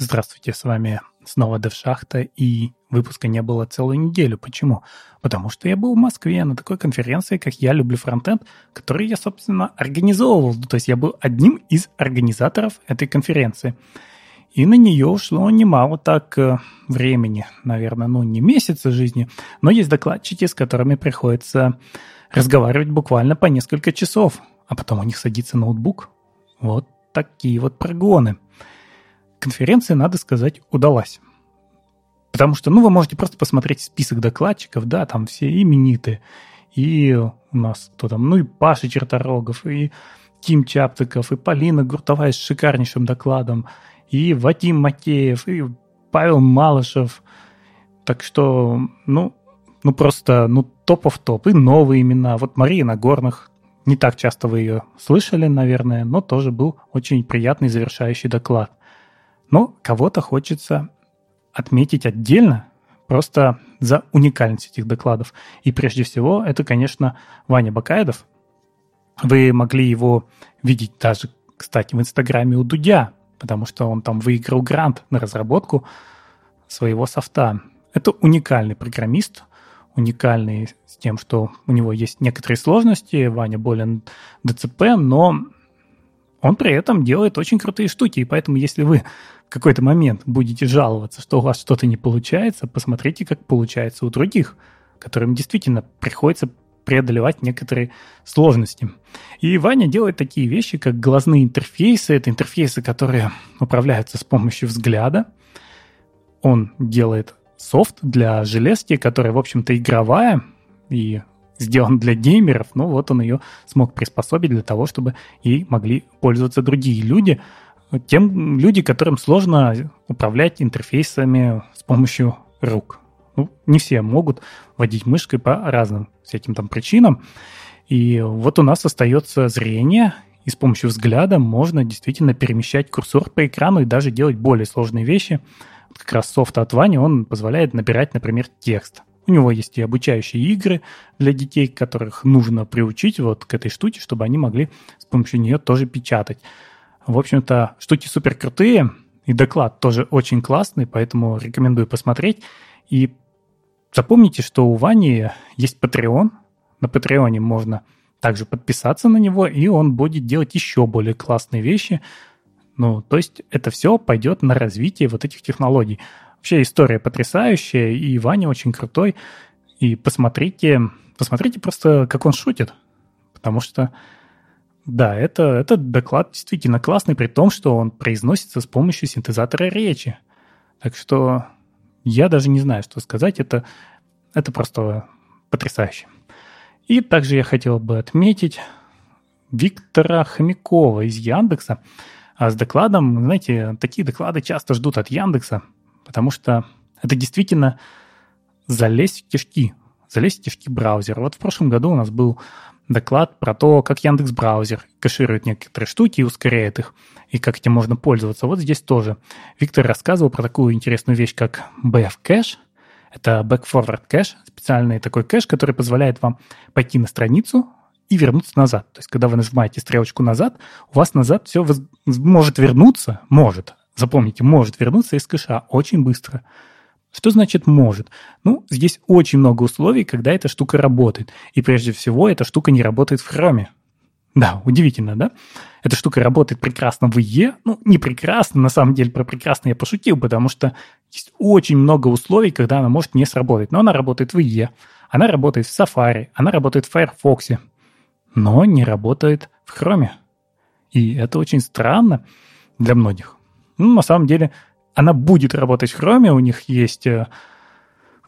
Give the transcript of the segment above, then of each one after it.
Здравствуйте, с вами снова Девшахта, и выпуска не было целую неделю. Почему? Потому что я был в Москве на такой конференции, как «Я люблю фронтенд», которую я, собственно, организовывал. То есть я был одним из организаторов этой конференции. И на нее ушло немало так э, времени, наверное, ну не месяца жизни, но есть докладчики, с которыми приходится разговаривать буквально по несколько часов, а потом у них садится ноутбук. Вот такие вот прогоны конференция, надо сказать, удалась. Потому что, ну, вы можете просто посмотреть список докладчиков, да, там все именитые. И у нас кто там, ну, и Паша Черторогов, и Тим Чаптыков, и Полина Гуртовая с шикарнейшим докладом, и Вадим Макеев, и Павел Малышев. Так что, ну, ну просто, ну, топов топ. И новые имена. Вот Мария Нагорных. Не так часто вы ее слышали, наверное, но тоже был очень приятный завершающий доклад. Но кого-то хочется отметить отдельно, просто за уникальность этих докладов. И прежде всего, это, конечно, Ваня Бакаедов. Вы могли его видеть даже, кстати, в Инстаграме у Дудя, потому что он там выиграл грант на разработку своего софта. Это уникальный программист, уникальный с тем, что у него есть некоторые сложности, Ваня болен ДЦП, но он при этом делает очень крутые штуки, и поэтому если вы какой-то момент будете жаловаться, что у вас что-то не получается, посмотрите, как получается у других, которым действительно приходится преодолевать некоторые сложности. И Ваня делает такие вещи, как глазные интерфейсы. Это интерфейсы, которые управляются с помощью взгляда. Он делает софт для железки, которая, в общем-то, игровая и сделан для геймеров, но вот он ее смог приспособить для того, чтобы ей могли пользоваться другие люди – тем люди, которым сложно управлять интерфейсами с помощью рук. Ну, не все могут водить мышкой по разным всяким там причинам. И вот у нас остается зрение, и с помощью взгляда можно действительно перемещать курсор по экрану и даже делать более сложные вещи. Как раз софт от Вани, он позволяет набирать, например, текст. У него есть и обучающие игры для детей, которых нужно приучить вот к этой штуке, чтобы они могли с помощью нее тоже печатать. В общем-то, штуки супер крутые, и доклад тоже очень классный, поэтому рекомендую посмотреть. И запомните, что у Вани есть Patreon. На Патреоне можно также подписаться на него, и он будет делать еще более классные вещи. Ну, то есть это все пойдет на развитие вот этих технологий. Вообще история потрясающая, и Ваня очень крутой. И посмотрите, посмотрите просто, как он шутит. Потому что да, это, этот доклад действительно классный, при том, что он произносится с помощью синтезатора речи. Так что я даже не знаю, что сказать. Это, это просто потрясающе. И также я хотел бы отметить Виктора Хомякова из Яндекса а с докладом. Знаете, такие доклады часто ждут от Яндекса, потому что это действительно залезть в кишки, залезть в кишки браузера. Вот в прошлом году у нас был доклад про то, как Яндекс браузер кэширует некоторые штуки и ускоряет их, и как этим можно пользоваться. Вот здесь тоже. Виктор рассказывал про такую интересную вещь, как BF Cache. Это Back-Forward Cache, специальный такой кэш, который позволяет вам пойти на страницу и вернуться назад. То есть, когда вы нажимаете стрелочку назад, у вас назад все воз... может вернуться, может, запомните, может вернуться из кэша очень быстро. Что значит может? Ну, здесь очень много условий, когда эта штука работает. И прежде всего, эта штука не работает в Chrome. Да, удивительно, да? Эта штука работает прекрасно в IE. Ну, не прекрасно, на самом деле про прекрасно я пошутил, потому что есть очень много условий, когда она может не сработать. Но она работает в IE, она работает в Safari, она работает в Firefox, но не работает в Chrome. И это очень странно для многих. Ну, на самом деле, она будет работать в Chrome, у них есть, э,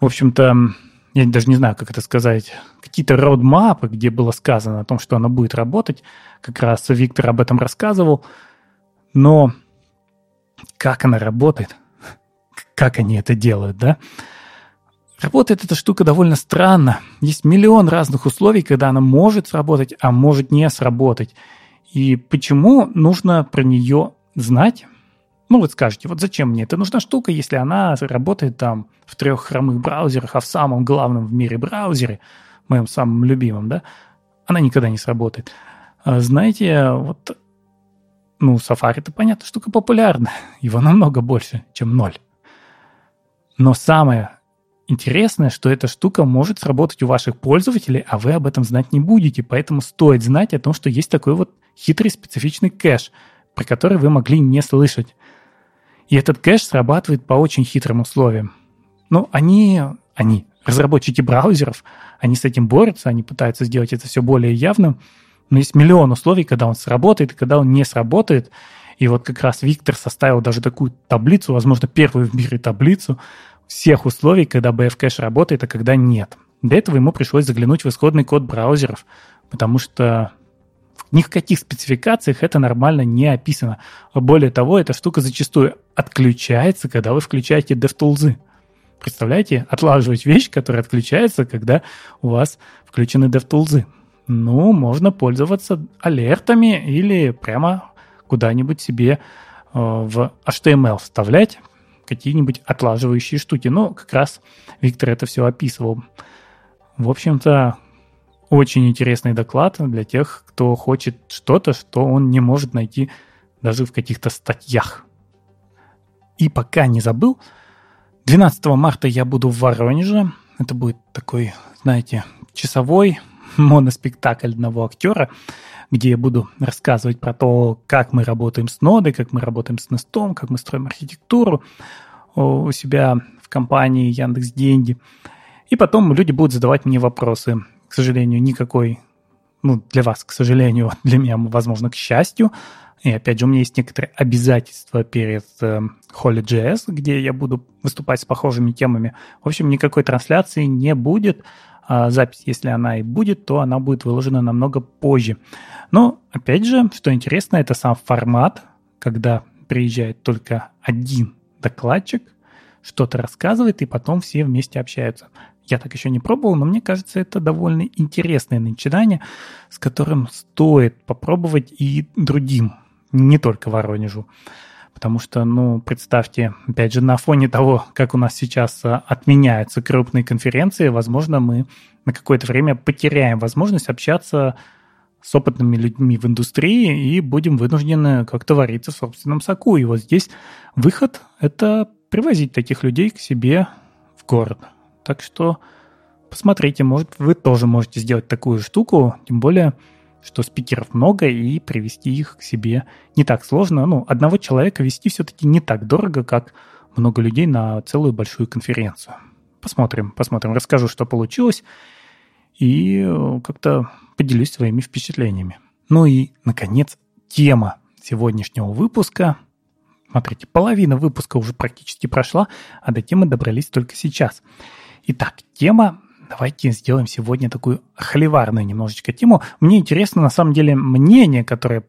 в общем-то, я даже не знаю, как это сказать, какие-то роудмапы, где было сказано о том, что она будет работать. Как раз Виктор об этом рассказывал. Но как она работает? Как они это делают, да? Работает эта штука довольно странно. Есть миллион разных условий, когда она может сработать, а может не сработать. И почему нужно про нее знать? Ну, вот скажете, вот зачем мне эта нужна штука, если она работает там в трех хромых браузерах, а в самом главном в мире браузере, моем самом любимом, да, она никогда не сработает. А знаете, вот Ну, Safari, это понятно, штука популярная. Его намного больше, чем ноль. Но самое интересное, что эта штука может сработать у ваших пользователей, а вы об этом знать не будете. Поэтому стоит знать о том, что есть такой вот хитрый специфичный кэш, про который вы могли не слышать. И этот кэш срабатывает по очень хитрым условиям. Ну, они, они, разработчики браузеров, они с этим борются, они пытаются сделать это все более явным. Но есть миллион условий, когда он сработает и когда он не сработает. И вот как раз Виктор составил даже такую таблицу, возможно, первую в мире таблицу всех условий, когда BF-кэш работает, а когда нет. Для этого ему пришлось заглянуть в исходный код браузеров, потому что ни в каких спецификациях это нормально не описано. Более того, эта штука зачастую отключается, когда вы включаете DevTools. Представляете, отлаживать вещь, которая отключается, когда у вас включены DevTools. Ну, можно пользоваться алертами или прямо куда-нибудь себе э, в HTML вставлять какие-нибудь отлаживающие штуки. Ну, как раз Виктор это все описывал. В общем-то, очень интересный доклад для тех, кто хочет что-то, что он не может найти даже в каких-то статьях. И пока не забыл, 12 марта я буду в Воронеже. Это будет такой, знаете, часовой моноспектакль одного актера, где я буду рассказывать про то, как мы работаем с нодой, как мы работаем с Нестом, как мы строим архитектуру у себя в компании Яндекс Деньги. И потом люди будут задавать мне вопросы. К сожалению, никакой, ну, для вас, к сожалению, для меня, возможно, к счастью, и опять же, у меня есть некоторые обязательства перед э, Holy.js, где я буду выступать с похожими темами. В общем, никакой трансляции не будет. А запись, если она и будет, то она будет выложена намного позже. Но, опять же, что интересно, это сам формат, когда приезжает только один докладчик, что-то рассказывает, и потом все вместе общаются. Я так еще не пробовал, но мне кажется, это довольно интересное начинание, с которым стоит попробовать и другим не только Воронежу. Потому что, ну, представьте, опять же, на фоне того, как у нас сейчас а, отменяются крупные конференции, возможно, мы на какое-то время потеряем возможность общаться с опытными людьми в индустрии и будем вынуждены как-то вариться в собственном соку. И вот здесь выход – это привозить таких людей к себе в город. Так что посмотрите, может, вы тоже можете сделать такую штуку, тем более – что спикеров много, и привести их к себе не так сложно. Ну, одного человека вести все-таки не так дорого, как много людей на целую большую конференцию. Посмотрим, посмотрим. Расскажу, что получилось, и э, как-то поделюсь своими впечатлениями. Ну и, наконец, тема сегодняшнего выпуска. Смотрите, половина выпуска уже практически прошла, а до темы добрались только сейчас. Итак, тема давайте сделаем сегодня такую холиварную немножечко тему. Мне интересно, на самом деле, мнение, которое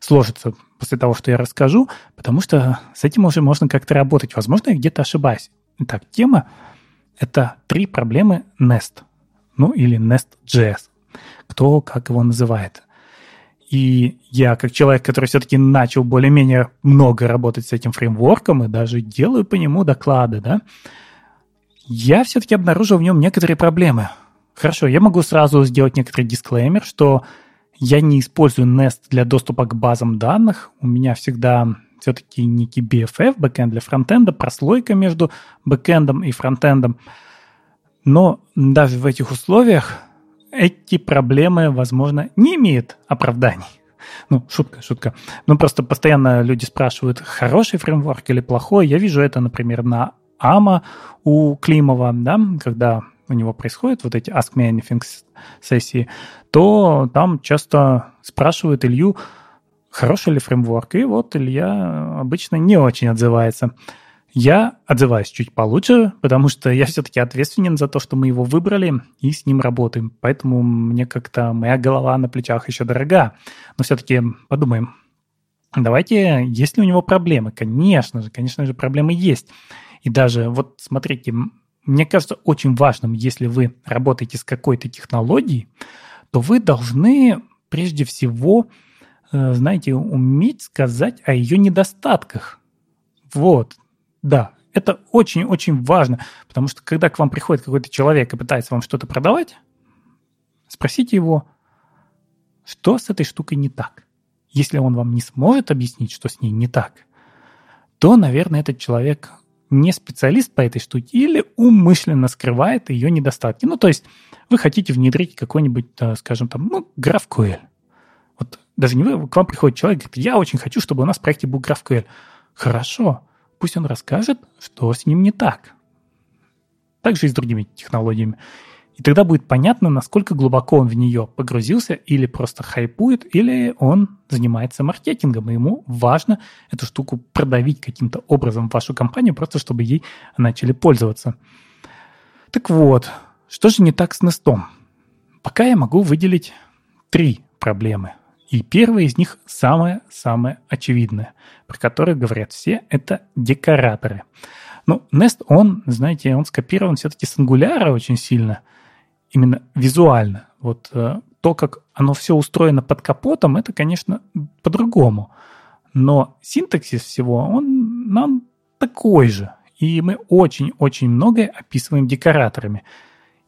сложится после того, что я расскажу, потому что с этим уже можно как-то работать. Возможно, я где-то ошибаюсь. Итак, тема — это три проблемы Nest, ну или Nest.js, кто как его называет. И я, как человек, который все-таки начал более-менее много работать с этим фреймворком и даже делаю по нему доклады, да, я все-таки обнаружил в нем некоторые проблемы. Хорошо, я могу сразу сделать некоторый дисклеймер, что я не использую Nest для доступа к базам данных. У меня всегда все-таки некий BFF, бэкэнд для фронтенда, прослойка между бэкэндом и фронтендом. Но даже в этих условиях эти проблемы, возможно, не имеют оправданий. Ну, шутка, шутка. Ну, просто постоянно люди спрашивают, хороший фреймворк или плохой. Я вижу это, например, на АМА у Климова, да, когда у него происходят вот эти Ask Me Anything сессии, то там часто спрашивают Илью, хороший ли фреймворк. И вот Илья обычно не очень отзывается. Я отзываюсь чуть получше, потому что я все-таки ответственен за то, что мы его выбрали и с ним работаем. Поэтому мне как-то моя голова на плечах еще дорога. Но все-таки подумаем, давайте, есть ли у него проблемы? Конечно же, конечно же, проблемы есть. И даже, вот смотрите, мне кажется очень важным, если вы работаете с какой-то технологией, то вы должны прежде всего, э, знаете, уметь сказать о ее недостатках. Вот, да, это очень-очень важно, потому что когда к вам приходит какой-то человек и пытается вам что-то продавать, спросите его, что с этой штукой не так. если он вам не сможет объяснить, что с ней не так, то, наверное, этот человек не специалист по этой штуке или умышленно скрывает ее недостатки. Ну, то есть вы хотите внедрить какой-нибудь, э, скажем там, ну, GraphQL. Вот даже не вы, к вам приходит человек, говорит, я очень хочу, чтобы у нас в проекте был GraphQL. Хорошо, пусть он расскажет, что с ним не так. Так же и с другими технологиями. И тогда будет понятно, насколько глубоко он в нее погрузился, или просто хайпует, или он занимается маркетингом, и ему важно эту штуку продавить каким-то образом в вашу компанию, просто чтобы ей начали пользоваться. Так вот, что же не так с Нестом? Пока я могу выделить три проблемы. И первая из них самая-самая очевидная, про которую говорят все, это декораторы. Ну, Nest, он, знаете, он скопирован все-таки с Angular очень сильно – именно визуально. Вот э, то, как оно все устроено под капотом, это, конечно, по-другому. Но синтаксис всего, он нам такой же. И мы очень-очень многое описываем декораторами.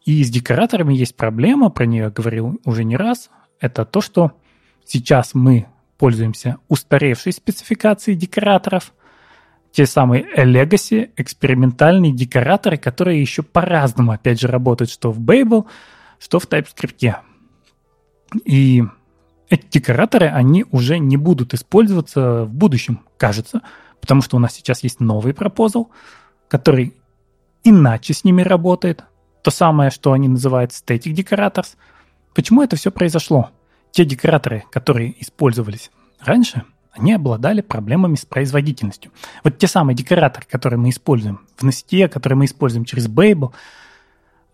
И с декораторами есть проблема, про нее я говорил уже не раз. Это то, что сейчас мы пользуемся устаревшей спецификацией декораторов, те самые Legacy, экспериментальные декораторы, которые еще по-разному, опять же, работают что в Babel, что в TypeScript. И эти декораторы, они уже не будут использоваться в будущем, кажется, потому что у нас сейчас есть новый пропозал, который иначе с ними работает. То самое, что они называют Static Decorators. Почему это все произошло? Те декораторы, которые использовались раньше – они обладали проблемами с производительностью. Вот те самые декораторы, которые мы используем в Nestia, которые мы используем через Babel,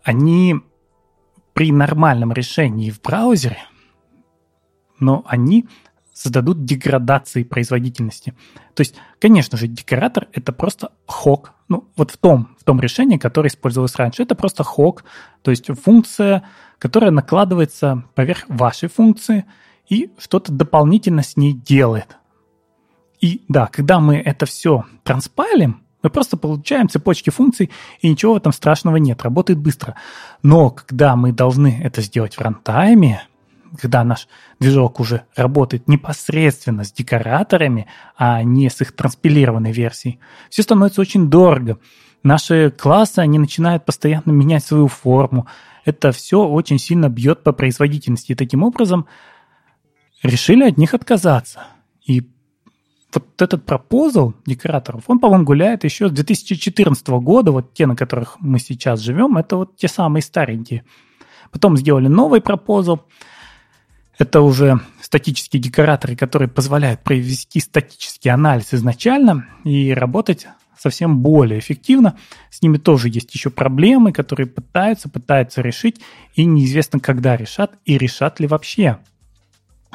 они при нормальном решении в браузере, но они создадут деградации производительности. То есть, конечно же, декоратор — это просто хок. Ну, вот в том, в том решении, которое использовалось раньше, это просто хок, то есть функция, которая накладывается поверх вашей функции и что-то дополнительно с ней делает. И да, когда мы это все транспайлим, мы просто получаем цепочки функций, и ничего в этом страшного нет, работает быстро. Но когда мы должны это сделать в рантайме, когда наш движок уже работает непосредственно с декораторами, а не с их транспилированной версией, все становится очень дорого. Наши классы, они начинают постоянно менять свою форму. Это все очень сильно бьет по производительности. И таким образом решили от них отказаться. И вот этот пропозал декораторов, он, по-моему, гуляет еще с 2014 года, вот те, на которых мы сейчас живем, это вот те самые старенькие. Потом сделали новый пропозал, это уже статические декораторы, которые позволяют провести статический анализ изначально и работать совсем более эффективно. С ними тоже есть еще проблемы, которые пытаются, пытаются решить, и неизвестно, когда решат, и решат ли вообще.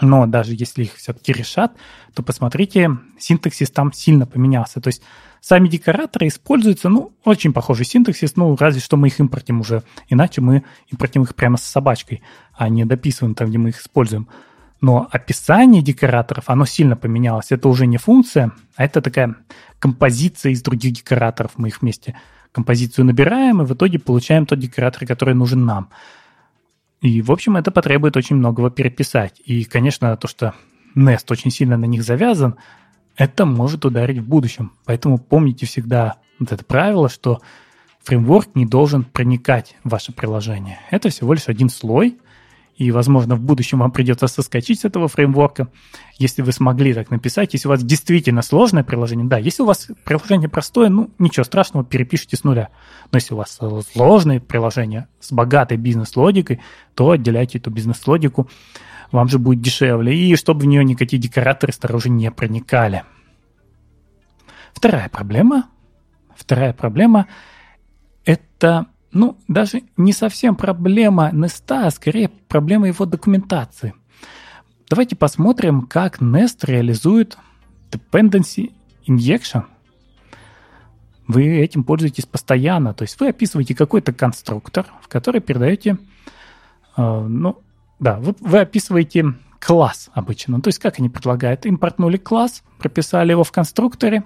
Но даже если их все-таки решат, то посмотрите, синтаксис там сильно поменялся. То есть сами декораторы используются, ну, очень похожий синтаксис, ну, разве что мы их импортим уже. Иначе мы импортим их прямо с собачкой, а не дописываем там, где мы их используем. Но описание декораторов, оно сильно поменялось. Это уже не функция, а это такая композиция из других декораторов. Мы их вместе композицию набираем, и в итоге получаем тот декоратор, который нужен нам. И, в общем, это потребует очень многого переписать. И, конечно, то, что Nest очень сильно на них завязан, это может ударить в будущем. Поэтому помните всегда вот это правило, что фреймворк не должен проникать в ваше приложение. Это всего лишь один слой – и, возможно, в будущем вам придется соскочить с этого фреймворка, если вы смогли так написать. Если у вас действительно сложное приложение, да, если у вас приложение простое, ну, ничего страшного, перепишите с нуля. Но если у вас сложное приложение с богатой бизнес-логикой, то отделяйте эту бизнес-логику, вам же будет дешевле, и чтобы в нее никакие декораторы снаружи не проникали. Вторая проблема, вторая проблема – это ну, даже не совсем проблема Nest, а скорее проблема его документации. Давайте посмотрим, как Nest реализует dependency injection. Вы этим пользуетесь постоянно. То есть вы описываете какой-то конструктор, в который передаете, э, ну, да, вы, вы описываете класс обычно. То есть как они предлагают? Импортнули класс, прописали его в конструкторе,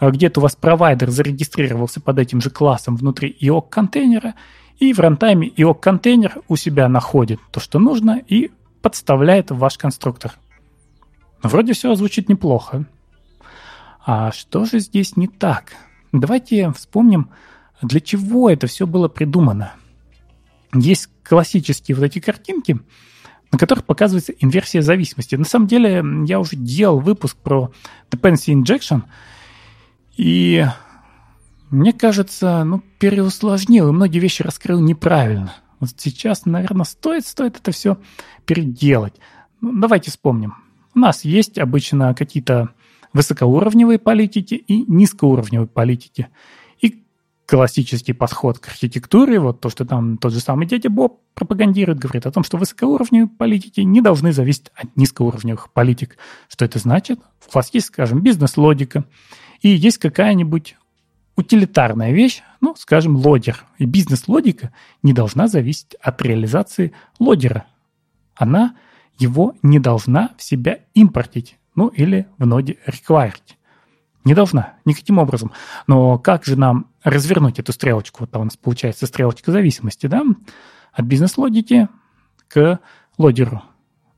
где-то у вас провайдер зарегистрировался под этим же классом внутри IOC-контейнера, и в рантайме IOC-контейнер у себя находит то, что нужно, и подставляет в ваш конструктор. Вроде все звучит неплохо. А что же здесь не так? Давайте вспомним, для чего это все было придумано. Есть классические вот эти картинки, на которых показывается инверсия зависимости. На самом деле, я уже делал выпуск про dependency injection, и мне кажется, ну, переусложнил, и многие вещи раскрыл неправильно. Вот сейчас, наверное, стоит, стоит это все переделать. Ну, давайте вспомним. У нас есть обычно какие-то высокоуровневые политики и низкоуровневые политики. И классический подход к архитектуре, вот то, что там тот же самый дядя Боб пропагандирует, говорит о том, что высокоуровневые политики не должны зависеть от низкоуровневых политик. Что это значит? У вас есть, скажем, бизнес-логика, и есть какая-нибудь утилитарная вещь, ну, скажем, лодер. И бизнес-логика не должна зависеть от реализации лодера. Она его не должна в себя импортить, ну, или в ноде required. Не должна, никаким образом. Но как же нам развернуть эту стрелочку? Вот там у нас получается стрелочка зависимости, да, от бизнес-логики к лодеру.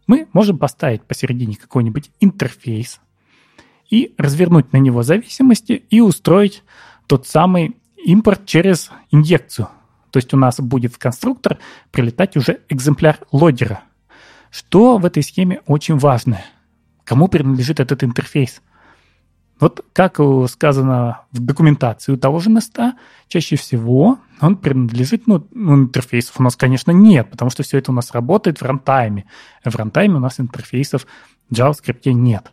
Мы можем поставить посередине какой-нибудь интерфейс и развернуть на него зависимости и устроить тот самый импорт через инъекцию. То есть у нас будет в конструктор прилетать уже экземпляр лодера. Что в этой схеме очень важно? Кому принадлежит этот интерфейс? Вот как сказано в документации у того же места, чаще всего он принадлежит, ну, ну, интерфейсов у нас, конечно, нет, потому что все это у нас работает в рантайме. В рантайме у нас интерфейсов в JavaScript нет.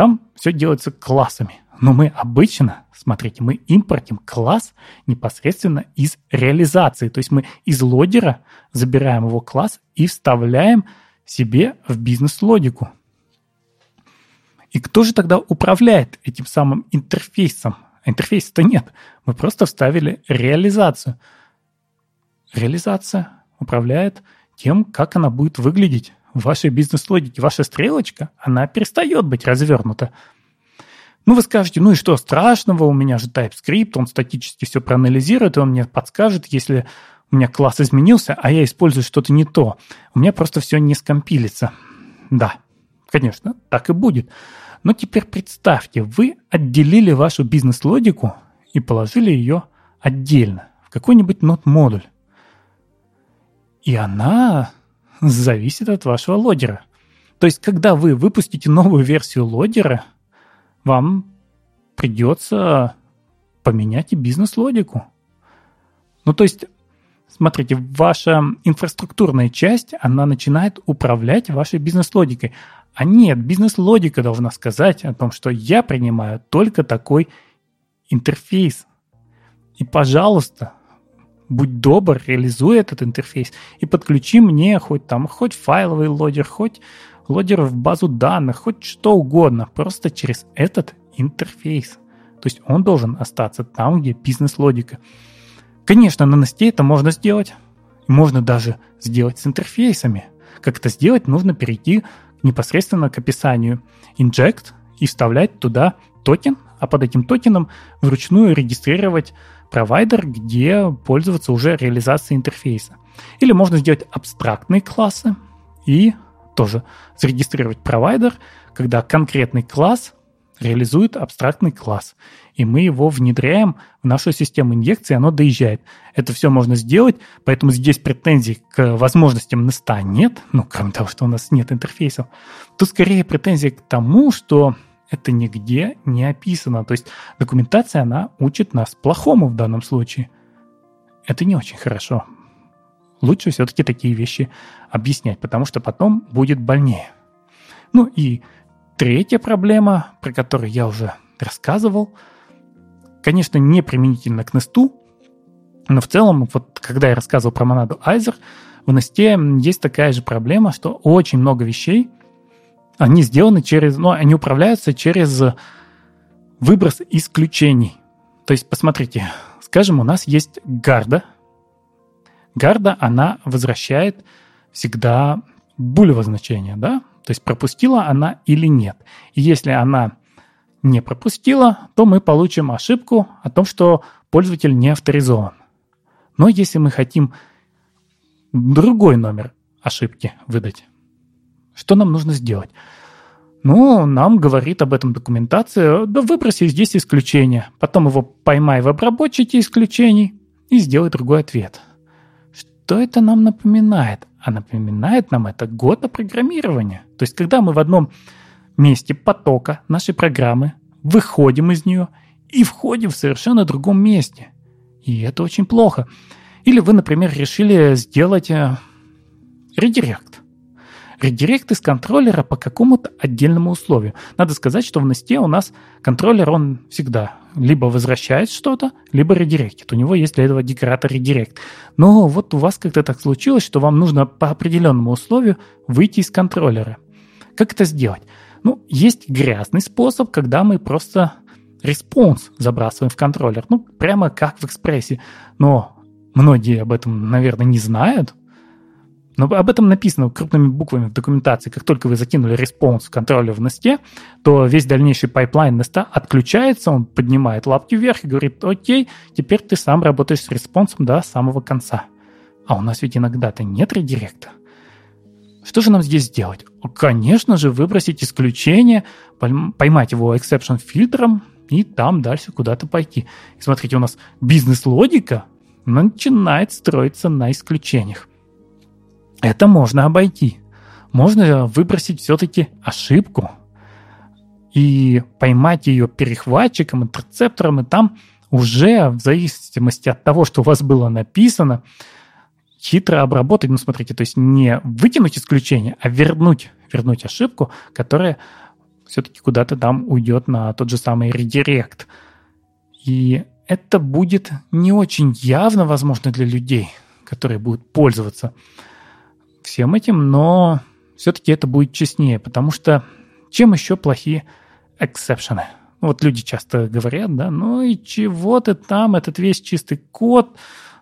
Там все делается классами. Но мы обычно, смотрите, мы импортим класс непосредственно из реализации. То есть мы из лодера забираем его класс и вставляем себе в бизнес-логику. И кто же тогда управляет этим самым интерфейсом? интерфейса-то нет. Мы просто вставили реализацию. Реализация управляет тем, как она будет выглядеть в вашей бизнес-логике. Ваша стрелочка, она перестает быть развернута. Ну, вы скажете, ну и что страшного, у меня же TypeScript, он статически все проанализирует, и он мне подскажет, если у меня класс изменился, а я использую что-то не то. У меня просто все не скомпилится. Да, конечно, так и будет. Но теперь представьте, вы отделили вашу бизнес-логику и положили ее отдельно в какой-нибудь нот-модуль. И она зависит от вашего лодера. То есть, когда вы выпустите новую версию лодера – вам придется поменять и бизнес-логику. Ну, то есть, смотрите, ваша инфраструктурная часть, она начинает управлять вашей бизнес-логикой. А нет, бизнес-логика должна сказать о том, что я принимаю только такой интерфейс. И, пожалуйста, будь добр, реализуй этот интерфейс и подключи мне хоть там, хоть файловый лодер, хоть лодер в базу данных, хоть что угодно, просто через этот интерфейс. То есть он должен остаться там, где бизнес-логика. Конечно, на Насте это можно сделать. Можно даже сделать с интерфейсами. Как это сделать, нужно перейти непосредственно к описанию inject и вставлять туда токен, а под этим токеном вручную регистрировать провайдер, где пользоваться уже реализацией интерфейса. Или можно сделать абстрактные классы и тоже зарегистрировать провайдер, когда конкретный класс реализует абстрактный класс. И мы его внедряем в нашу систему инъекции, оно доезжает. Это все можно сделать, поэтому здесь претензий к возможностям Неста нет, ну, кроме того, что у нас нет интерфейсов. Тут скорее претензии к тому, что это нигде не описано. То есть документация, она учит нас плохому в данном случае. Это не очень хорошо лучше все-таки такие вещи объяснять, потому что потом будет больнее. Ну и третья проблема, про которую я уже рассказывал, конечно, не применительно к Несту, но в целом, вот когда я рассказывал про монаду Айзер, в Несте есть такая же проблема, что очень много вещей, они сделаны через, ну, они управляются через выброс исключений. То есть, посмотрите, скажем, у нас есть гарда – гарда, она возвращает всегда булево значение, да? То есть пропустила она или нет. И если она не пропустила, то мы получим ошибку о том, что пользователь не авторизован. Но если мы хотим другой номер ошибки выдать, что нам нужно сделать? Ну, нам говорит об этом документация, да выброси здесь исключение. Потом его поймай в обработчике исключений и сделай другой ответ. Что это нам напоминает? А напоминает нам это год программирования. То есть, когда мы в одном месте потока нашей программы выходим из нее и входим в совершенно другом месте. И это очень плохо. Или вы, например, решили сделать э, редирект. Редирект из контроллера по какому-то отдельному условию. Надо сказать, что в Nest у нас контроллер, он всегда либо возвращает что-то, либо редиректит. У него есть для этого декоратор редирект. Но вот у вас как-то так случилось, что вам нужно по определенному условию выйти из контроллера. Как это сделать? Ну, есть грязный способ, когда мы просто response забрасываем в контроллер. Ну, прямо как в экспрессе. Но многие об этом, наверное, не знают. Но об этом написано крупными буквами в документации. Как только вы закинули response контроллер в Nest, то весь дальнейший pipeline Nest отключается, он поднимает лапки вверх и говорит, окей, теперь ты сам работаешь с респонсом до самого конца. А у нас ведь иногда-то нет редиректа. Что же нам здесь сделать? Конечно же, выбросить исключение, поймать его exception фильтром и там дальше куда-то пойти. И смотрите, у нас бизнес-логика начинает строиться на исключениях. Это можно обойти. Можно выбросить все-таки ошибку и поймать ее перехватчиком, интерцептором, и там уже в зависимости от того, что у вас было написано, хитро обработать, ну, смотрите, то есть не вытянуть исключение, а вернуть, вернуть ошибку, которая все-таки куда-то там уйдет на тот же самый редирект. И это будет не очень явно, возможно, для людей, которые будут пользоваться всем этим, но все-таки это будет честнее, потому что чем еще плохие эксепшены? Вот люди часто говорят, да, ну и чего ты там, этот весь чистый код,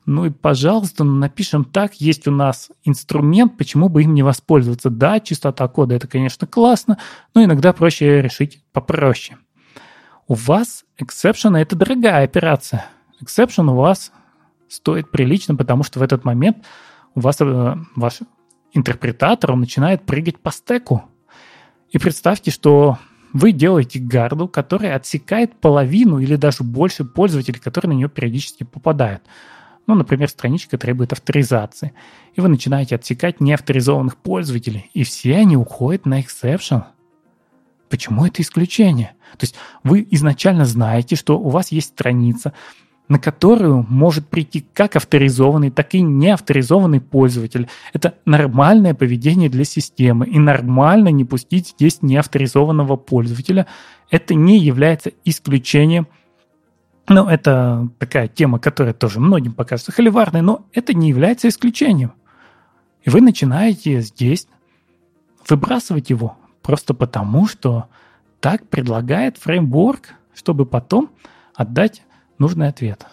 ну и, пожалуйста, напишем так, есть у нас инструмент, почему бы им не воспользоваться. Да, чистота кода – это, конечно, классно, но иногда проще решить попроще. У вас exception – это дорогая операция. Exception у вас стоит прилично, потому что в этот момент у вас э, ваш интерпретатор он начинает прыгать по стеку. И представьте, что вы делаете гарду, которая отсекает половину или даже больше пользователей, которые на нее периодически попадают. Ну, например, страничка требует авторизации, и вы начинаете отсекать неавторизованных пользователей, и все они уходят на exception. Почему это исключение? То есть вы изначально знаете, что у вас есть страница, на которую может прийти как авторизованный, так и неавторизованный пользователь. Это нормальное поведение для системы, и нормально не пустить здесь неавторизованного пользователя. Это не является исключением ну, это такая тема, которая тоже многим покажется холиварной, но это не является исключением. И вы начинаете здесь выбрасывать его просто потому, что так предлагает фреймворк, чтобы потом отдать нужный ответ.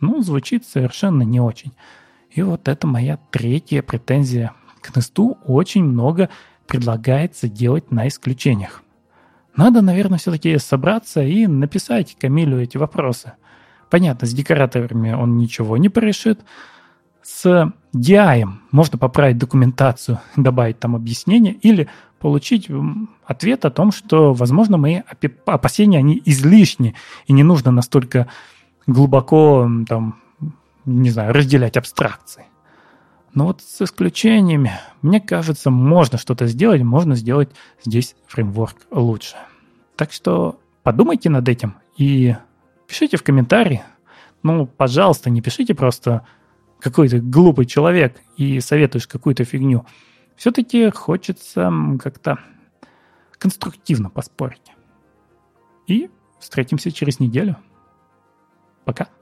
Ну, звучит совершенно не очень. И вот это моя третья претензия к Несту. Очень много предлагается делать на исключениях. Надо, наверное, все-таки собраться и написать Камилю эти вопросы. Понятно, с декораторами он ничего не порешит. С DI можно поправить документацию, добавить там объяснение или получить ответ о том, что, возможно, мои опасения, они излишни, и не нужно настолько глубоко, там, не знаю, разделять абстракции. Но вот с исключениями, мне кажется, можно что-то сделать, можно сделать здесь фреймворк лучше. Так что подумайте над этим и пишите в комментарии. Ну, пожалуйста, не пишите просто какой-то глупый человек и советуешь какую-то фигню. Все-таки хочется как-то конструктивно поспорить. И встретимся через неделю. Пока.